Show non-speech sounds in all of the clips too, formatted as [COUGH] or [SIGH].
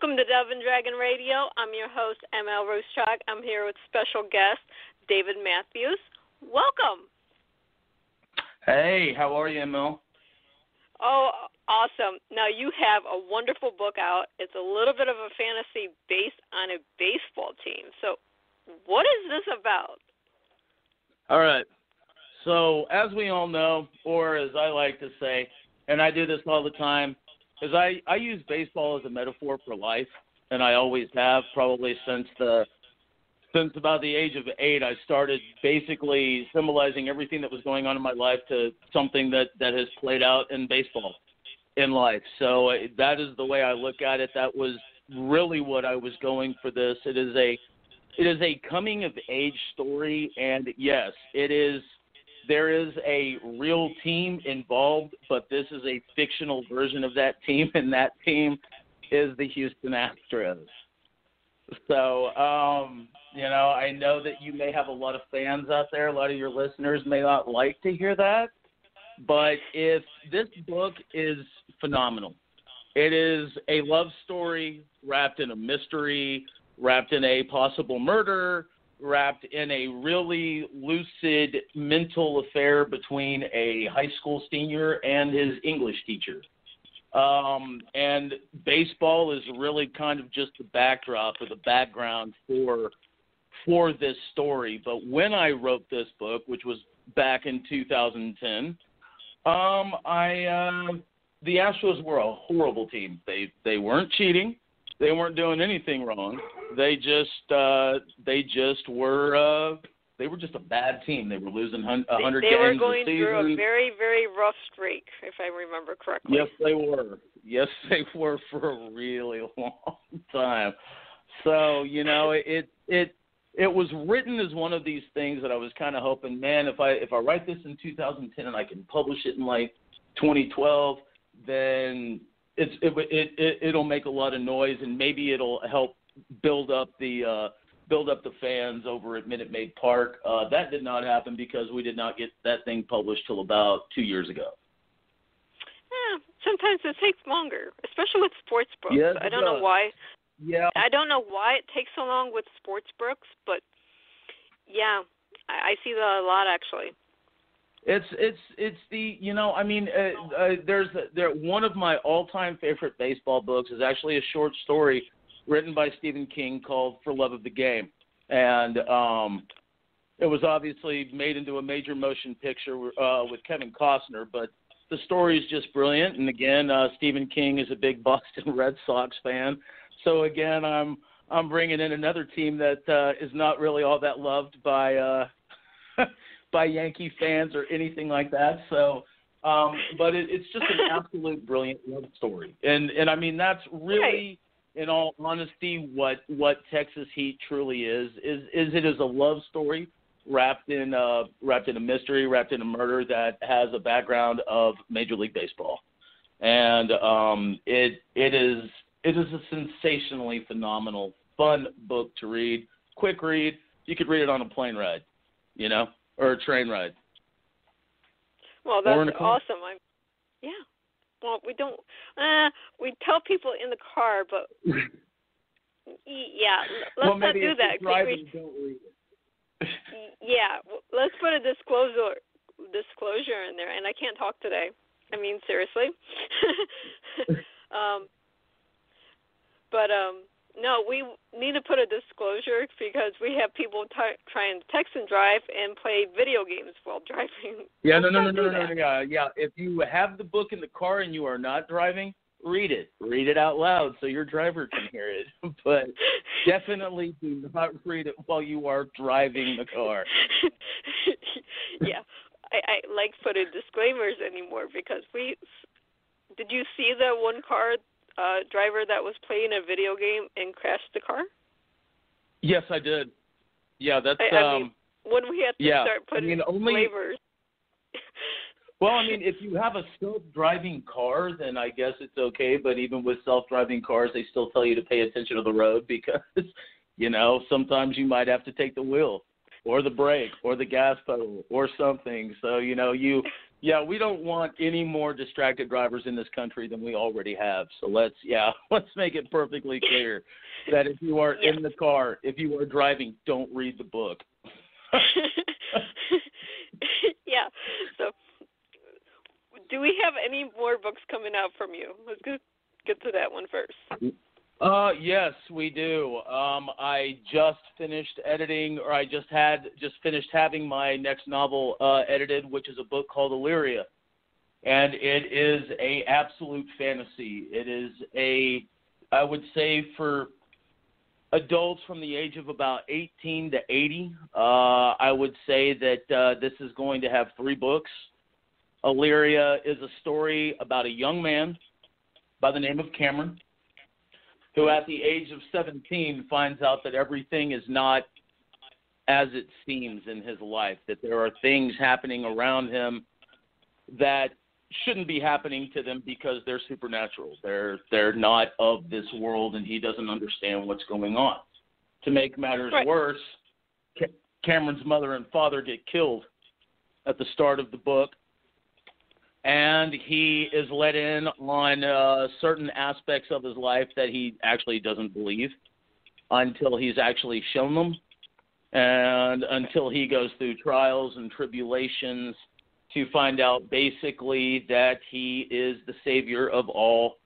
Welcome to Dove and Dragon Radio. I'm your host, ML Ruscsak. I'm here with special guest, David Matthews. Welcome. Hey, how are you, ML? Oh, awesome. Now, you have a wonderful book out. It's a little bit of a fantasy based on a baseball team. So, what is this about? All right. So, as we all know, or as I like to say, and I do this all the time, is I, I use baseball as a metaphor for life, and I always have, probably since the since about the age of eight, I started basically symbolizing everything that was going on in my life to something that that has played out in baseball in life. So that is the way I look at it. That was really what I was going for this. It is a it is a coming of age story, and yes, it is. There is a real team involved, but this is a fictional version of that team, [LAUGHS] and that team is the Houston Astros. So, um, you know, I know that you may have a lot of fans out there. A lot of your listeners may not like to hear that, but if this book is phenomenal, it is a love story wrapped in a mystery, wrapped in a possible murder, wrapped in a really lucid mental affair between a high school senior and his English teacher. Um, and baseball is really kind of just the backdrop or the background for for this story. But when I wrote this book, which was back in 2010, um, I uh, the Astros were a horrible team. They they weren't cheating. They weren't doing anything wrong. They just uh, they just were uh, they were just a bad team. They were losing a hundred They games were going through a very, very rough streak, if I remember correctly. Yes, they were. Yes, [LAUGHS] they were for a really [LAUGHS] long time. So you know, it it it was written as one of these things that I was kind of hoping, man, if I if I write this in 2010 and I can publish it in like 2012, then it's it it, it it'll make a lot of noise and maybe it'll help build up the uh build up the fans over at Minute Maid Park. Uh, that did not happen because we did not get that thing published till about two years ago. Yeah, sometimes it takes longer, especially with sports books. Yes, I don't know why. Yeah. I don't know why it takes so long with sports books, but yeah, I, I see that a lot actually. It's it's it's the you know I mean uh, uh, there's there one of my all time favorite baseball books is actually a short story written by Stephen King called For Love of the Game, and um, it was obviously made into a major motion picture uh, with Kevin Costner, but the story is just brilliant. And again, uh, Stephen King is a big [LAUGHS] Boston Red Sox fan, so again I'm I'm bringing in another team that uh, is not really all that loved by. Uh, [LAUGHS] by Yankee fans or anything like that. So, um, but it, it's just an absolute brilliant love story, and and I mean that's really, in all honesty, what what Texas Heat truly is is is it is a love story wrapped in uh, wrapped in a mystery, wrapped in a murder that has a background of Major League Baseball, and um, it it is it is a sensationally phenomenal, fun book to read, quick read. You could read it on a plane ride, you know or a train ride. Well, that's awesome. I'm, yeah. Well, we don't. Uh, we tell people in the car, but [LAUGHS] yeah, let's well, not do that. driving, we, don't read [LAUGHS] it. yeah, let's put a disclosure disclosure in there. And I can't talk today. I mean, seriously. [LAUGHS] um, but um, no, we need to put a disclosure because we have people t- trying to text and drive and play video games while driving. [LAUGHS] Yeah, no, no, no, no, no, no, yeah, yeah. If you have the book in the car and you are not driving, read it. Read it out loud so your driver can hear it. [LAUGHS] But definitely do not read it while you are driving the car. [LAUGHS] yeah, I, I like putting disclaimers anymore because we. Did you see the one car uh, driver that was playing a video game and crashed the car? Yes, I did. Yeah, that's I, I um. mean, when we have to yeah, start I mean, only- flavors. [LAUGHS] Well, I mean, if you have a self-driving car, then I guess it's okay. But even with self-driving cars, they still tell you to pay attention to the road [LAUGHS] because, you know, sometimes you might have to take the wheel or the brake or the gas pedal or something. So you know, you yeah, we don't want any more distracted drivers in this country than we already have. So let's, yeah, [LAUGHS] let's make it perfectly clear that if you are yeah. in the car, if you are driving, don't read the book. [LAUGHS] yeah. So, do we have any more books coming out from you? Let's get get to that one first. Uh, yes, we do. Um, I just finished editing, or I just had just finished having my next novel uh, edited, which is a book called Illyria, and it is a absolute fantasy. It is a, I would say, for adults from the age of about 18 to 80. Uh, I would say that uh, this is going to have three books. Illyria is a story about a young man by the name of Cameron, who at the age of 17 finds out that everything is not as it seems in his life, that there are things happening around him that shouldn't be happening to them because they're supernatural. They're they're not of this world, and he doesn't understand what's going on. To make matters right. worse, Cameron's mother and father get killed at the start of the book, and he is let in on uh, certain aspects of his life that he actually doesn't believe until he's actually shown them, and until he goes through trials and tribulations to find out basically that he is the savior of all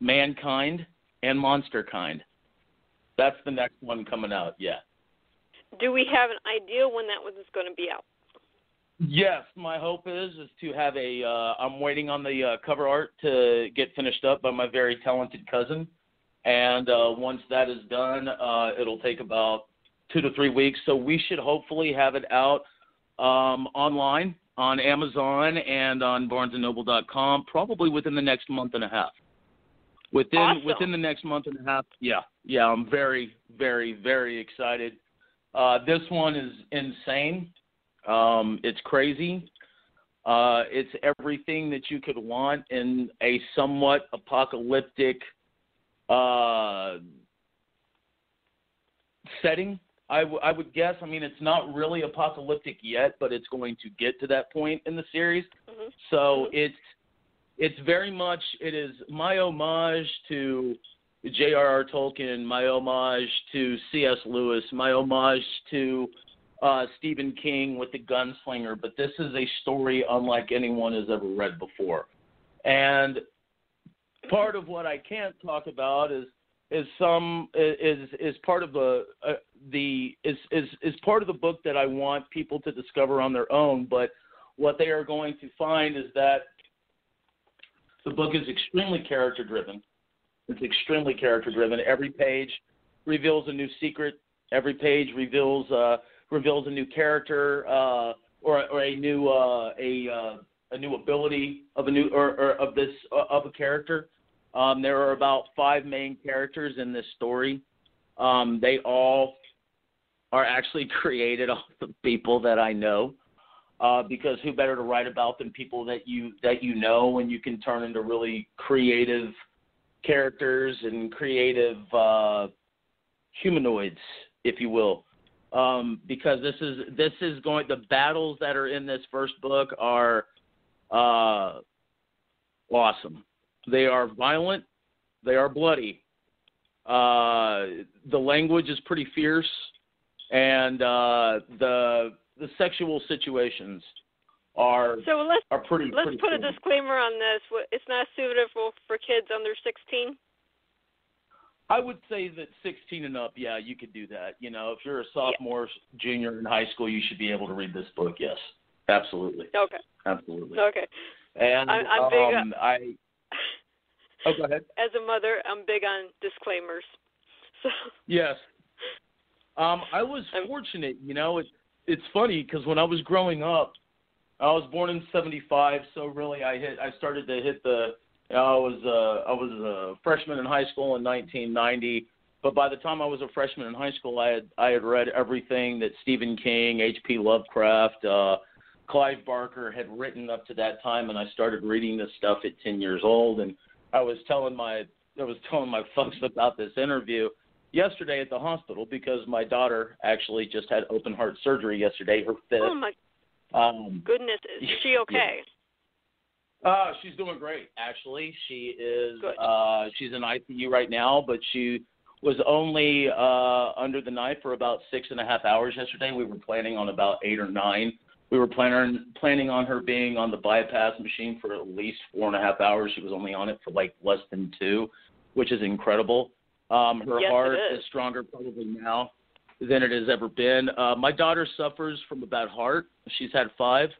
mankind and monster kind. That's the next one coming out, yeah. Do we have an idea when that one is going to be out? Yes, my hope is is to have a. Uh, I'm waiting on the uh, cover art to get finished up by my very talented cousin, and uh, once that is done, uh, it'll take about two to three weeks. So we should hopefully have it out um, online on Amazon and on BarnesandNoble.com probably within the next month and a half. Within awesome. within the next month and a half, yeah, yeah, I'm very, very, very excited. Uh, this one is insane. Um, it's crazy. Uh, it's everything that you could want in a somewhat apocalyptic uh, setting. I, w- I would guess. I mean, it's not really apocalyptic yet, but it's going to get to that point in the series. Mm-hmm. So Mhm. it's it's very much it is my homage to J.R.R. Tolkien, my homage to C.S. Lewis, my homage to uh, Stephen King with the Gunslinger. But this is a story unlike anyone has ever read before, and part of what I can't talk about is is some is is part of the uh, the is is is part of the book that I want people to discover on their own. But what they are going to find is that the book is extremely character driven. It's extremely character driven. Every page reveals a new secret. Every page reveals uh, reveals a new character uh, or or a new uh, a uh, a new ability of a new or, or of this uh, of a character. Um, there are about five main characters in this story. Um, they all are actually [LAUGHS] created off of people that I know, uh, because who better to write about than people that you that you know, and you can turn into really creative characters and creative uh, humanoids, if you will. Um, because this is this is going the battles that are in this first book are uh, awesome. They are violent. They are bloody. Uh, the language is pretty fierce, and uh, the the sexual situations are So let's are pretty. let's pretty put a disclaimer on this. It's not suitable for kids under 16. I would say that 16 and up, yeah, you could do that. You know, if you're a sophomore, junior in high school, you should be able to read this book. Yes, absolutely, Okay. absolutely. Okay. And I'm- I'm big on- um, I. [LAUGHS] Oh, go ahead. As a mother, I'm big on disclaimers. [LAUGHS] So Yes. Um, I was I'm- fortunate, you know. It, it's funny because when I was growing up, I was born in '75, so really I hit. I started to hit the. I was uh, I was a freshman in high school in 1990, but by the time I was a freshman in high school, I had I had read everything that Stephen King, H.P. Lovecraft, uh, Clive Barker had written up to that time, and I started reading this stuff at 10 years old. And I was telling my I was [LAUGHS] telling my folks about this interview yesterday at the hospital because my daughter actually just had open heart surgery yesterday. Her fifth. oh my Um, goodness, is she [LAUGHS] okay? Uh, she's doing great. Actually, she is. Good. Uh, she's in ICU right now, but she was only uh, under the knife for about six and a half hours yesterday. We were planning on about eight or nine. We were planning planning on her being on the bypass machine for at least four and a half hours. She was only on it for like less than two, which is incredible. Um, her Yes, heart is. stronger probably now than it has ever been. Uh, my daughter suffers from a bad heart. She's had five.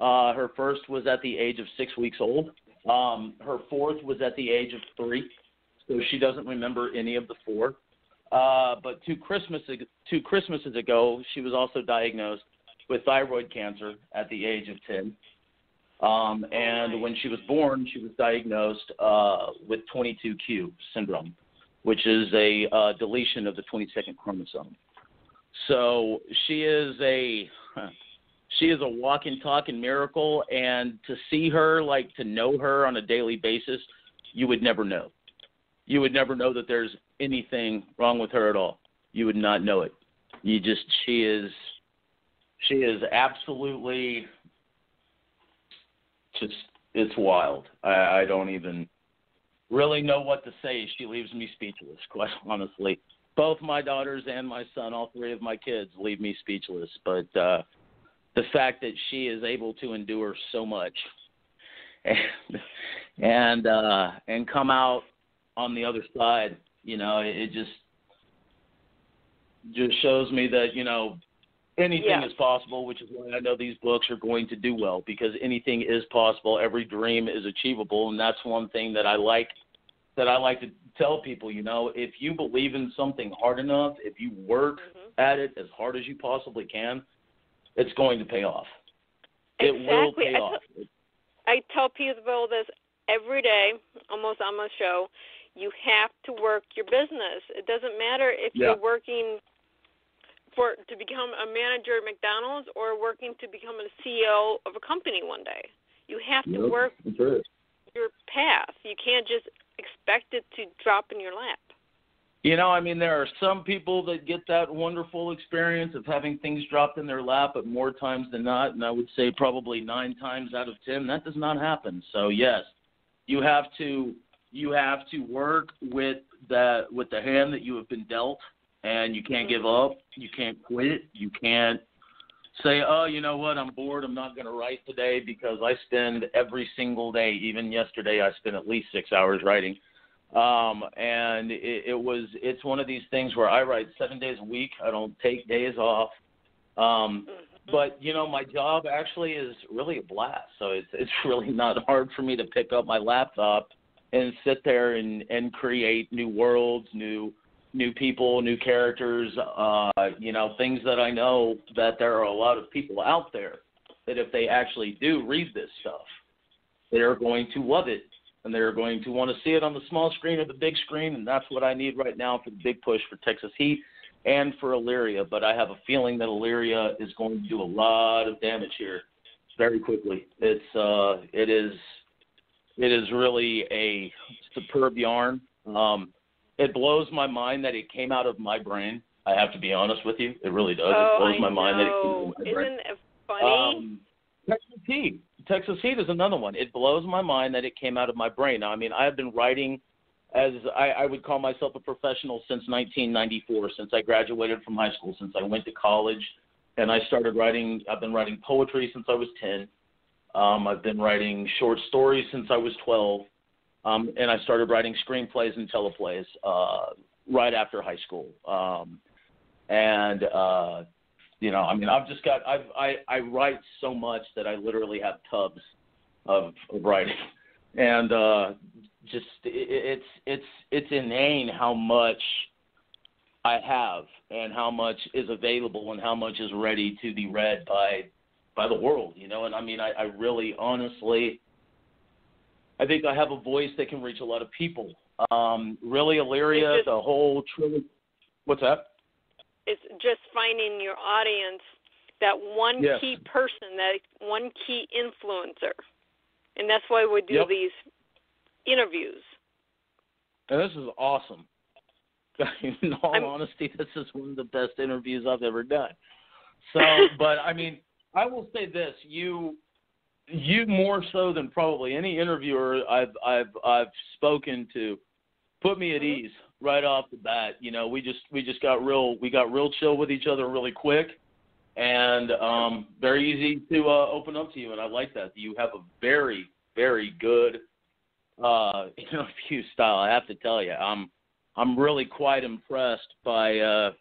Uh, her first was at the age of six weeks old. Um, her fourth was at the age of three, so she doesn't remember any of the four. Uh, but two Christmas two Christmases ago, she was also diagnosed with thyroid cancer at the age of ten. Um, and when she was born, she was diagnosed uh, with 22q syndrome, which is a uh, deletion of the 22nd chromosome. So she is a she is a walking, talking miracle, and to see her, like to know her on a daily basis, you would never know. You would never know that there's anything wrong with her at all. You would not know it. You just she is she is absolutely just it's wild. I, I don't even really know what to say. She leaves me speechless, [LAUGHS] quite honestly. Both my daughters and my son, all three of my kids, leave me speechless. But uh the fact that she is able to endure so much and [LAUGHS] and uh and come out on the other side, you know, it, it just just shows me that, you know, anything Yeah. is possible, which is why I know these books are going to do well because anything is possible, every dream is achievable, and that's one thing that I like that I like to tell people, you know, if you believe in something hard enough, if you work Mhm. at it as hard as you possibly can, it's going to pay off. It will pay I off. I tell people this every day, almost on my show. You have to work your business. It doesn't matter if Yeah. you're working for to become a manager at McDonald's or working to become a CEO of a company one day. You have to Yep, work your path. You can't just expect it to drop in your lap. You know, I mean, there are some people that get that wonderful experience of having things dropped in their lap, but more times than not, and I would say probably nine times out of ten, that does not happen. So yes, you have to you have to work with that with the hand that you have been dealt, and you can't give up. You can't quit. You can't say, oh, you know what, I'm bored. I'm not going to write today because I spend every single day, even yesterday, I spent at least six hours writing um and it, it was it's one of these things where i write seven days a week. I don't take days off. Um Mhm. but you know my job actually is really a blast. So it's it's [LAUGHS] really not hard for me to pick up my laptop and sit there and and create new worlds new new people new characters uh you know things that i know that there are a lot of people out there that if they actually do read this stuff they're going to love it and they're going to want to see it on the small screen or the big screen, and that's what I need right now for the big push for Texas Heat and for Illyria. But I have a feeling that Illyria is going to do a lot of damage here very quickly. It's uh, it is it is really a superb yarn. Um, it blows my mind that it came out of my brain. I have to be honest with you. It really does. oh, it blows I my know. mind that it came out of my brain. Isn't it funny? Um, Texas Heat. Texas Heat is another one. It blows my mind that it came out of my brain. I mean, I have been writing as I, I would call myself a professional since 1994, since I graduated from high school, since I went to college, and I started writing. I've been writing poetry since I was 10. Um, I've been writing short stories since I was 12, um, and I started writing screenplays and teleplays uh, right after high school. Um, and uh, you know, I mean, I've just got I've I I write so much that I literally have tubs of, of writing, and uh, just it, it's it's it's inane how much I have and how much is available and how much is ready to be read by by the world, you know. And I mean, I, I really honestly, I think I have a voice that can reach a lot of people. Um, really, Illyria, the whole trilogy. What's that? It's just finding your audience, that one Yes. key person, that one key influencer, and that's why we do Yep. these interviews. And this is awesome. [LAUGHS] In all I'm- honesty, this is one of the best interviews I've ever done. So, [LAUGHS] but I mean, I will say this: you, you more so than probably any interviewer I've I've I've spoken to put me at Mhm. ease right off the bat. You know, we just we just got real we got real chill with each other really quick and um very easy to uh open up to you and I like that. You have a very very good uh [LAUGHS] interview style. I have to tell you. I'm I'm really quite impressed by uh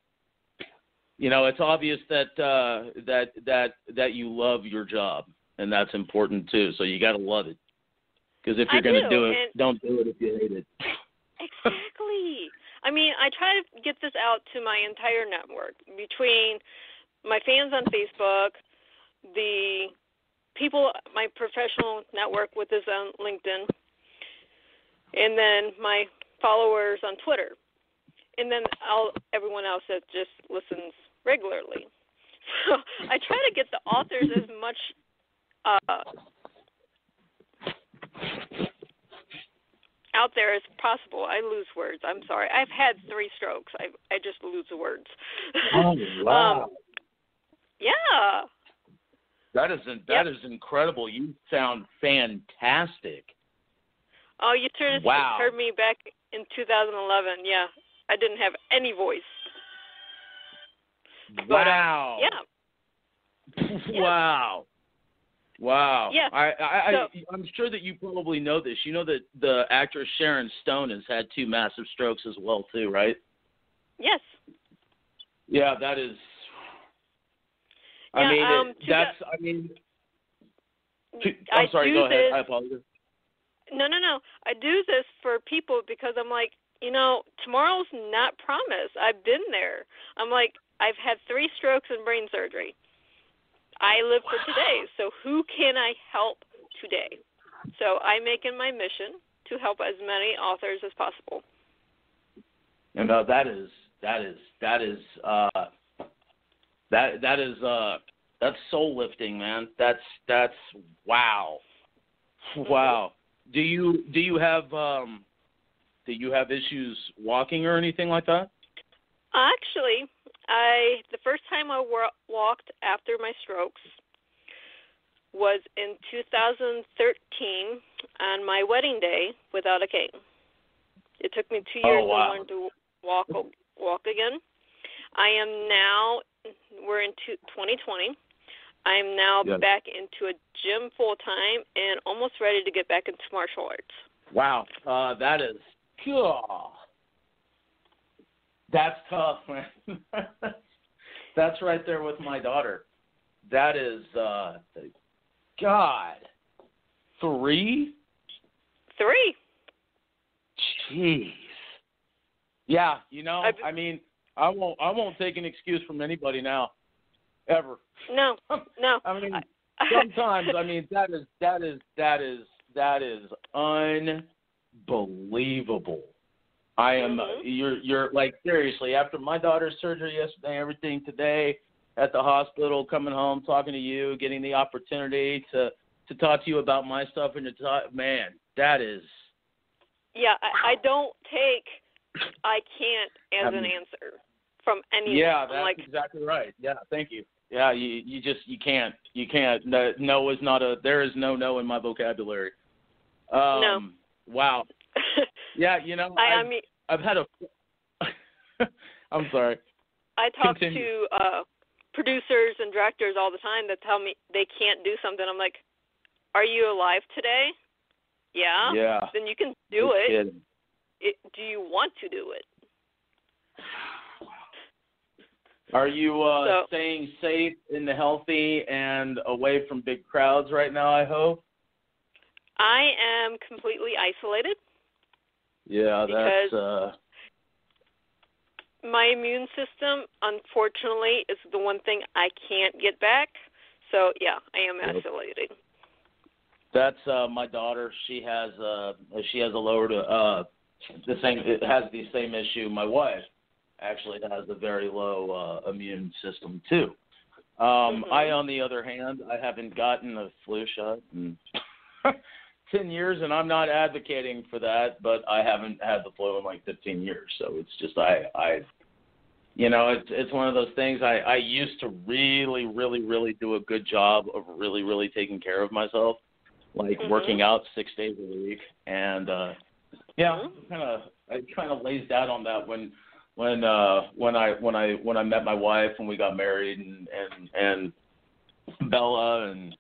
you know, it's obvious that uh that that that you love your job and that's important too. So you got to love it. Because if you're going to do, do it, and- don't do it if you hate it. [LAUGHS] Exactly. I mean, I try to get this out to my entire network between my fans on Facebook, the people, my professional network with is on LinkedIn, and then my followers on Twitter, and then all everyone else that just listens regularly. [LAUGHS] So I try to get the authors as much uh, out there as possible. I lose words. I'm sorry. I've had three strokes. I I just lose the words. [LAUGHS] Oh wow, um, yeah. that is that is incredible. You sound fantastic. Oh, you turned Wow. heard me back in 2011. Yeah, I didn't have any voice. But, uh, Wow. Yeah. [LAUGHS] wow. Wow. Yeah. I, I, So- I I'm sure that you probably know this. You know that the actress Sharon Stone has had two massive strokes as well too, right? Yes. Yeah, that is. I Yeah, mean, um, it, that's. I mean, to, I I'm sorry. do Go ahead. this- I apologize. No, no, no. I do this for people because I'm like, you know, tomorrow's not promised. I've been there. I'm like, I've had three strokes and brain surgery. I live for today. So who can I help today? So I make it my mission to help as many authors as possible. And uh, that is that is that is uh, that that is uh, that's soul lifting, man. That's that's wow, wow. Do you do you have um, do you have issues walking or anything like that? Actually, I the first time I wa- walked after my strokes was in 2013 on my wedding day without a cane. It took me two Oh, years wow. to learn to walk walk again. I am now we're in 2020. I am now Yeah. back into a gym full time and almost ready to get back into martial arts. Wow, uh, that is God. That's tough, man. [LAUGHS] That's right there with my daughter. That is uh, God. Three? Three. Jeez. Yeah, you know, I've- I mean, I won't I won't take an excuse from anybody now. Ever. No, no. [LAUGHS] I mean, sometimes I mean [LAUGHS] that is that is that is that is unbelievable. I am Mhm. you're you're like seriously after my daughter's surgery yesterday, everything today at the hospital, coming home, talking to you, getting the opportunity to to talk to you about my stuff and to talk, man, that is Yeah, I, I don't take I can't as Um, an answer from anyone. yeah, that's like, exactly right. Yeah, thank you. Yeah, you you just you can't you can't no, no is not a there is no no in my vocabulary. Um, No. Wow. [LAUGHS] Yeah, you know, I, I I've, mean, I've had a. [LAUGHS] I'm sorry. I talk Continue. to uh producers and directors all the time that tell me they can't do something. I'm like, are you alive today? Yeah. Yeah. Then you can do it. it. Do you want to do it? Are you uh, So- staying safe and healthy and away from big crowds right now? I hope. I am completely isolated. Yeah, that's uh. My immune system, unfortunately, is the one thing I can't get back. So yeah, I am isolating. That's uh my daughter. She has uh she has a lower to uh the same it has the same issue. My wife actually has a very low uh immune system too. Um Mhm. I on the other hand, I haven't gotten a flu shot in [LAUGHS] 10 years and I'm not advocating for that, but I haven't had the flu in like 15 years. So it's just I I you know, it's it's one of those things. I I used to really, really, really do a good job of really, really taking care of myself, like Mhm. working out six days a week, and uh yeah, kind of I kind of lazed out on that when when uh when I when I when I met my wife and we got married and and and Bella and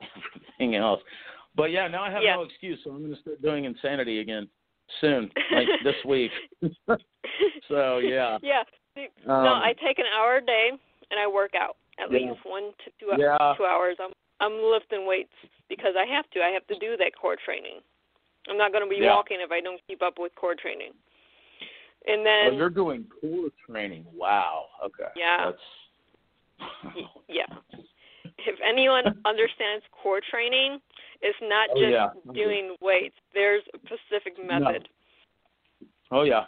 [LAUGHS] everything else. But yeah, now I have Yeah. no excuse, so I'm going to start doing insanity again soon, [LAUGHS] like this week. [LAUGHS] so yeah. Yeah. See, Um, no, I take an hour a day and I work out at Yeah. least one to two Yeah. two hours. I'm I'm lifting weights because I have to. I have to do that core training. I'm not going to be Yeah. walking if I don't keep up with core training. And then Oh, you're doing core training. Wow. Okay. Yeah. That's yeah. If anyone [LAUGHS] understands core training, it's not Oh, just yeah. doing weights. There's a specific method. Oh yeah.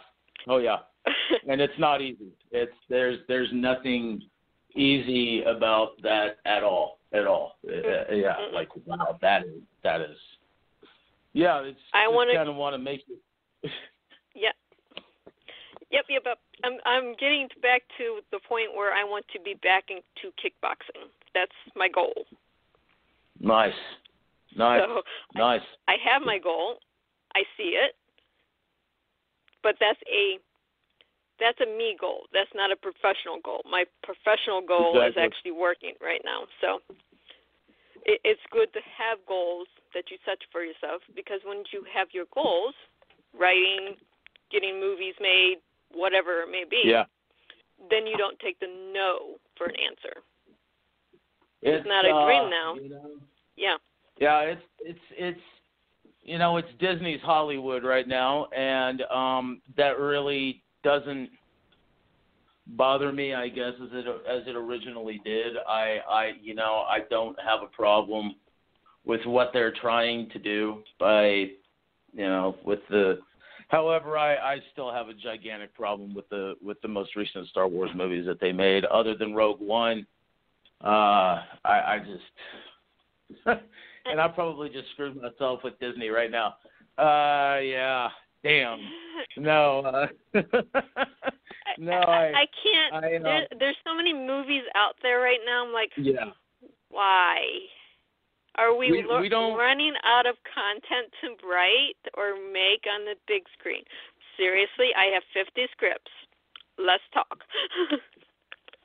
Oh yeah. [LAUGHS] And it's not easy. It's there's there's nothing easy about that at all. At all. Uh, uh mm-hmm. yeah. Mm-mm. Like wow, that is that is. Yeah, it's I wanna- kind of want to make you. [LAUGHS] Yeah. Yep, yep, yep. I'm I'm getting back to the point where I want to be back into kickboxing. That's my goal. nice. Nice. So nice. I have my goal. I see it. But that's a that's a me goal. That's not a professional goal. My professional goal is actually working right now. So it, it's good to have goals that you set for yourself because when you have your goals, writing, getting movies made, whatever it may be, Yeah. then you don't take the no for an answer. It's, not a uh, dream now. You know, Yeah. Yeah, it's it's it's you know it's Disney's Hollywood right now, and um, that really doesn't bother me. I guess as it as it originally did. I I you know I don't have a problem with what they're trying to do by you know with the. However, I I still have a gigantic problem with the with the most recent Star Wars movies that they made, other than Rogue One. Uh, I I just. [LAUGHS] and I probably just screwed myself with Disney right now. Uh, yeah, damn. No, uh, [LAUGHS] no, I, I can't. I, uh, there, there's so many movies out there right now. I'm like, yeah, why? Are we, We- lo- we running out of content to write or make on the big screen? Seriously, I have 50 scripts. Let's talk. [LAUGHS]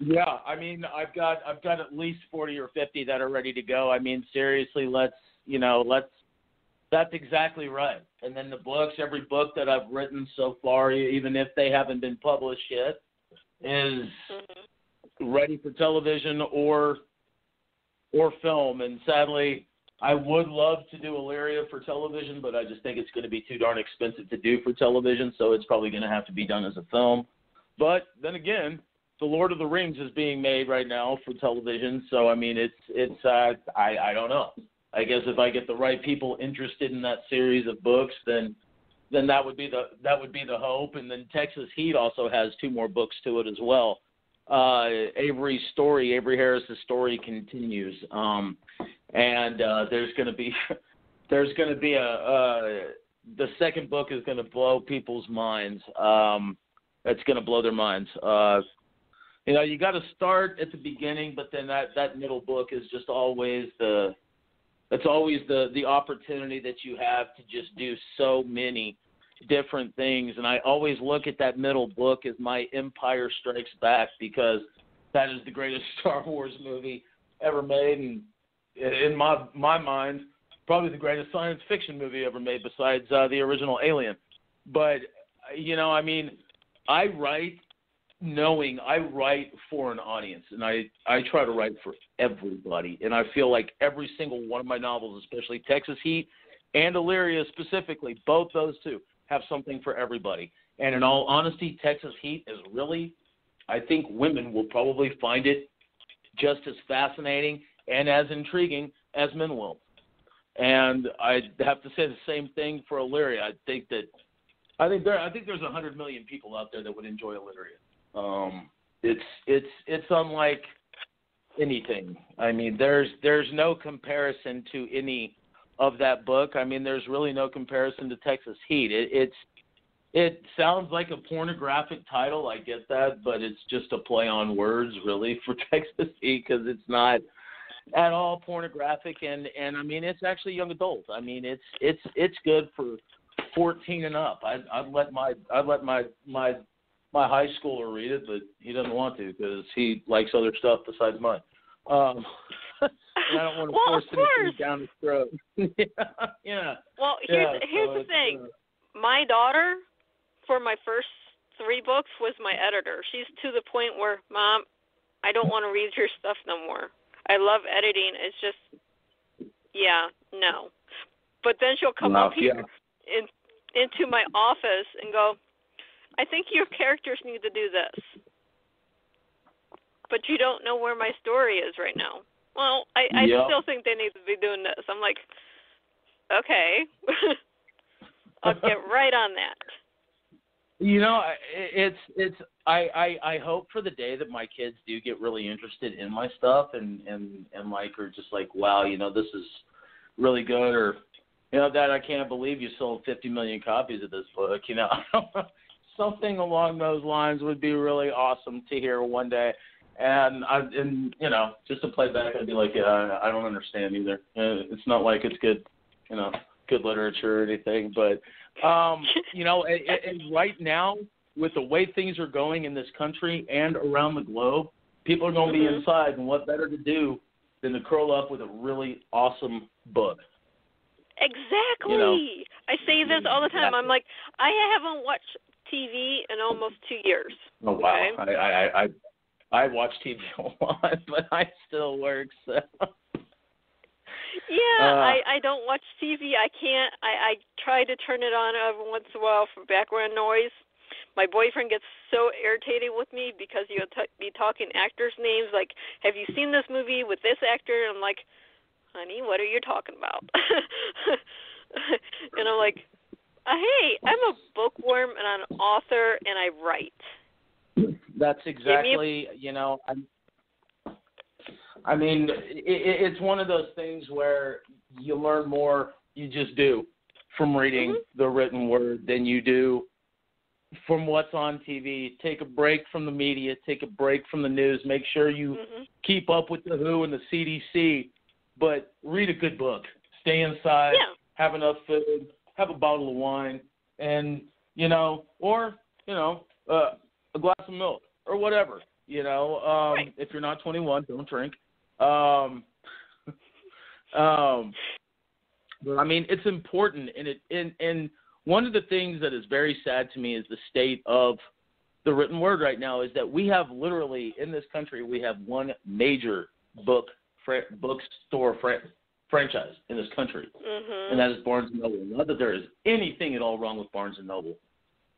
yeah. I mean, I've got I've got at least forty or fifty that are ready to go. I mean, seriously, let's you know, let's. That's exactly right. And then the books, every book that I've written so far, even if they haven't been published yet, is Mhm. ready for television or or film. And sadly, I would love to do Illyria for television, but I just think it's going to be too darn expensive to do for television, so it's probably going to have to be done as a film. But then again, The Lord of the Rings is being made right now for television, so I mean, it's it's uh, I I don't know. I guess if I get the right people interested in that series of books, then then that would be the that would be the hope. And then Texas Heat also has two more books to it as well uh, Avery's story, Avery Harris's story continues, um, and uh, there's going to be [LAUGHS] there's going to be a uh, the second book is going to blow people's minds. Um, it's going to blow their minds. Uh, you know, you got to start at the beginning, but then that that middle book is just always the it's always the the opportunity that you have to just do so many different things and I always look at that middle book as my Empire Strikes Back because that is the greatest [LAUGHS] Star Wars movie ever made and in my my mind probably the greatest science fiction movie ever made besides uh, the original Alien. But you know, I mean, I write knowing I write for an audience and I I try to write for everybody and I feel like every single one of my novels, especially Texas Heat and Illyria specifically, both those two have something for everybody. And in all honesty, Texas Heat is really, I think women will probably find it just as fascinating and as intriguing as men will. And I have to say the same thing for Illyria. I think that I think there I think there's a hundred million people out there that would enjoy Illyria. Um, it's it's it's unlike anything. I mean, there's there's no comparison to any of that book. I mean, there's really no comparison to Texas Heat. It, it's it sounds like a pornographic title. I get that, but it's just a play on words, really, [LAUGHS] for Texas Heat because it's not at all pornographic, and and I mean it's actually young adult. I mean it's it's it's good for 14 and up. I I'd let my I'd let my my my high schooler read it, but he doesn't want to because he likes other stuff besides mine. Um, and I don't want to well, force anything down his throat. [LAUGHS] yeah, yeah. Well, here's yeah, here's so the thing. uh, My daughter, for my first three books, was my editor. She's to the point where, Mom, I don't want to read your stuff no more. I love editing. It's just, yeah, no. But then she'll come up here yeah. in into my office and go, I think your characters need to do this. But you don't know where my story is right now. Well, I, I Yep. still think they need to be doing this. I'm like, okay. [LAUGHS] I'll get right on that. You know, I- it's it's I, I I hope for the day that my kids do get really interested in my stuff and and and like are just like, wow, you know, this is really good, or you know, that I can't believe you sold 50 million copies of this book. You know, [LAUGHS] something along those lines would be really awesome to hear one day. And I and you know, just to play back, I'd be like, yeah, I I don't understand either. Uh, It's not like it's good, you know, good literature or anything, but um, [LAUGHS] you know, and, and right now, with the way things are going in this country and around the globe, people are going to be inside, and what better to do than to curl up with a really awesome book? Exactly. You know. I say this all the time. I'm like, I haven't watched TV in almost two years. Oh wow, Okay. I, I I I watch TV [LAUGHS] a lot, but I still work. So Yeah, Uh, I I don't watch TV. I can't. I I try to turn it on every once in a while for background noise. My boyfriend gets so irritated with me because he'll t- be talking actors' names like, "Have you seen this movie with this actor?" And I'm like, "Honey, what are you talking about?" [LAUGHS] and I'm like, uh, "Hey, I'm a bookworm and I'm an author and I write." that's exactly you know I'm. I mean, it, it, it's one of those things where you learn more. You just do from reading Mhm. the written word than you do from what's on TV. Take a break from the media. Take a break from the news. Make sure you Mhm. keep up with the WHO and the CDC, but read a good book. Stay inside. Yeah. Have enough food. Have a bottle of wine, and you know, or you know, uh, a glass of milk or whatever. You know, um, Right. if you're not 21, don't drink. Um, [LAUGHS] um, but I mean, it's important, and it and and one of the things that is very sad to me is the state of the written word right now is that we have literally in this country we have one major book fra- bookstore fra- franchise in this country, Mhm. and that is Barnes and Noble. Not that there is anything at all wrong with Barnes and Noble,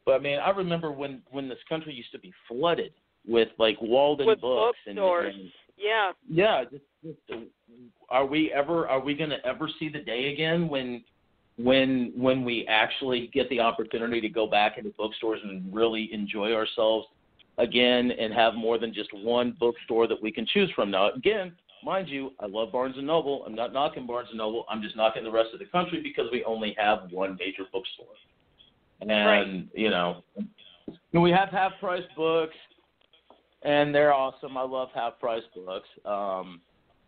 but I mean, I remember when when this country used to be flooded with like Walden with books and, bookstores. and yeah. yeah, just, just, uh, are we ever are we going to ever see the day again when when when we actually get the opportunity to go back into bookstores and really enjoy ourselves again and have more than just one bookstore that we can choose from. Now, again, mind you, I love Barnes and Noble. I'm not knocking Barnes and Noble. I'm just knocking the rest of the country because we only have one major bookstore. And Right. you know, and we have half price books and they're awesome. I love half price books. Um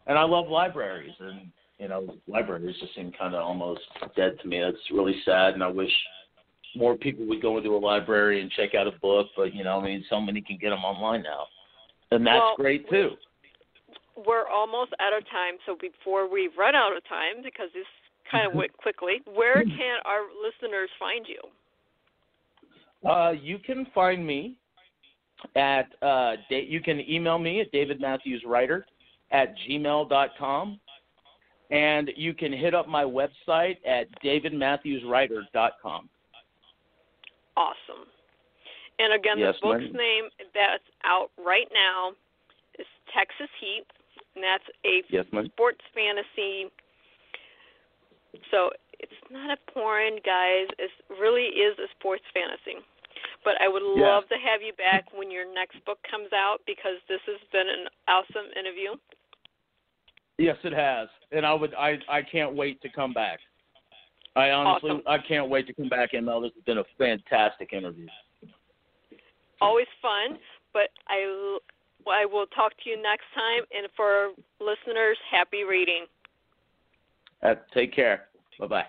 and I love libraries and you know, libraries just seem kind of almost dead to me. That's really sad and I wish more people would go into a library and check out a book, but you know, I mean, so many can get them online now. And that's Well, great too. We're almost out of time. So before we run out of time, because this kind of [LAUGHS] went quickly, where can our listeners find you? Uh, you can find me at uh, da- you can email me at davidmatthewswriter at gmail.com and you can hit up my website at davidmatthewswriter.com. Awesome. And again, Yes, the book's name that's out right now is Texas Heat, and that's a Yes, ma'am. sports fantasy. So it's not a porn, guys. It really is a sports fantasy. But I would Yeah. love to have you back when your next book comes out because this has been an awesome interview. Yes, it has, and I would I I can't wait to come back. I honestly, awesome. I can't wait to come back in, Mel. Uh, this has been a fantastic interview. Always fun, but I, I will talk to you next time. And for listeners, happy reading. Uh, take care. Bye bye.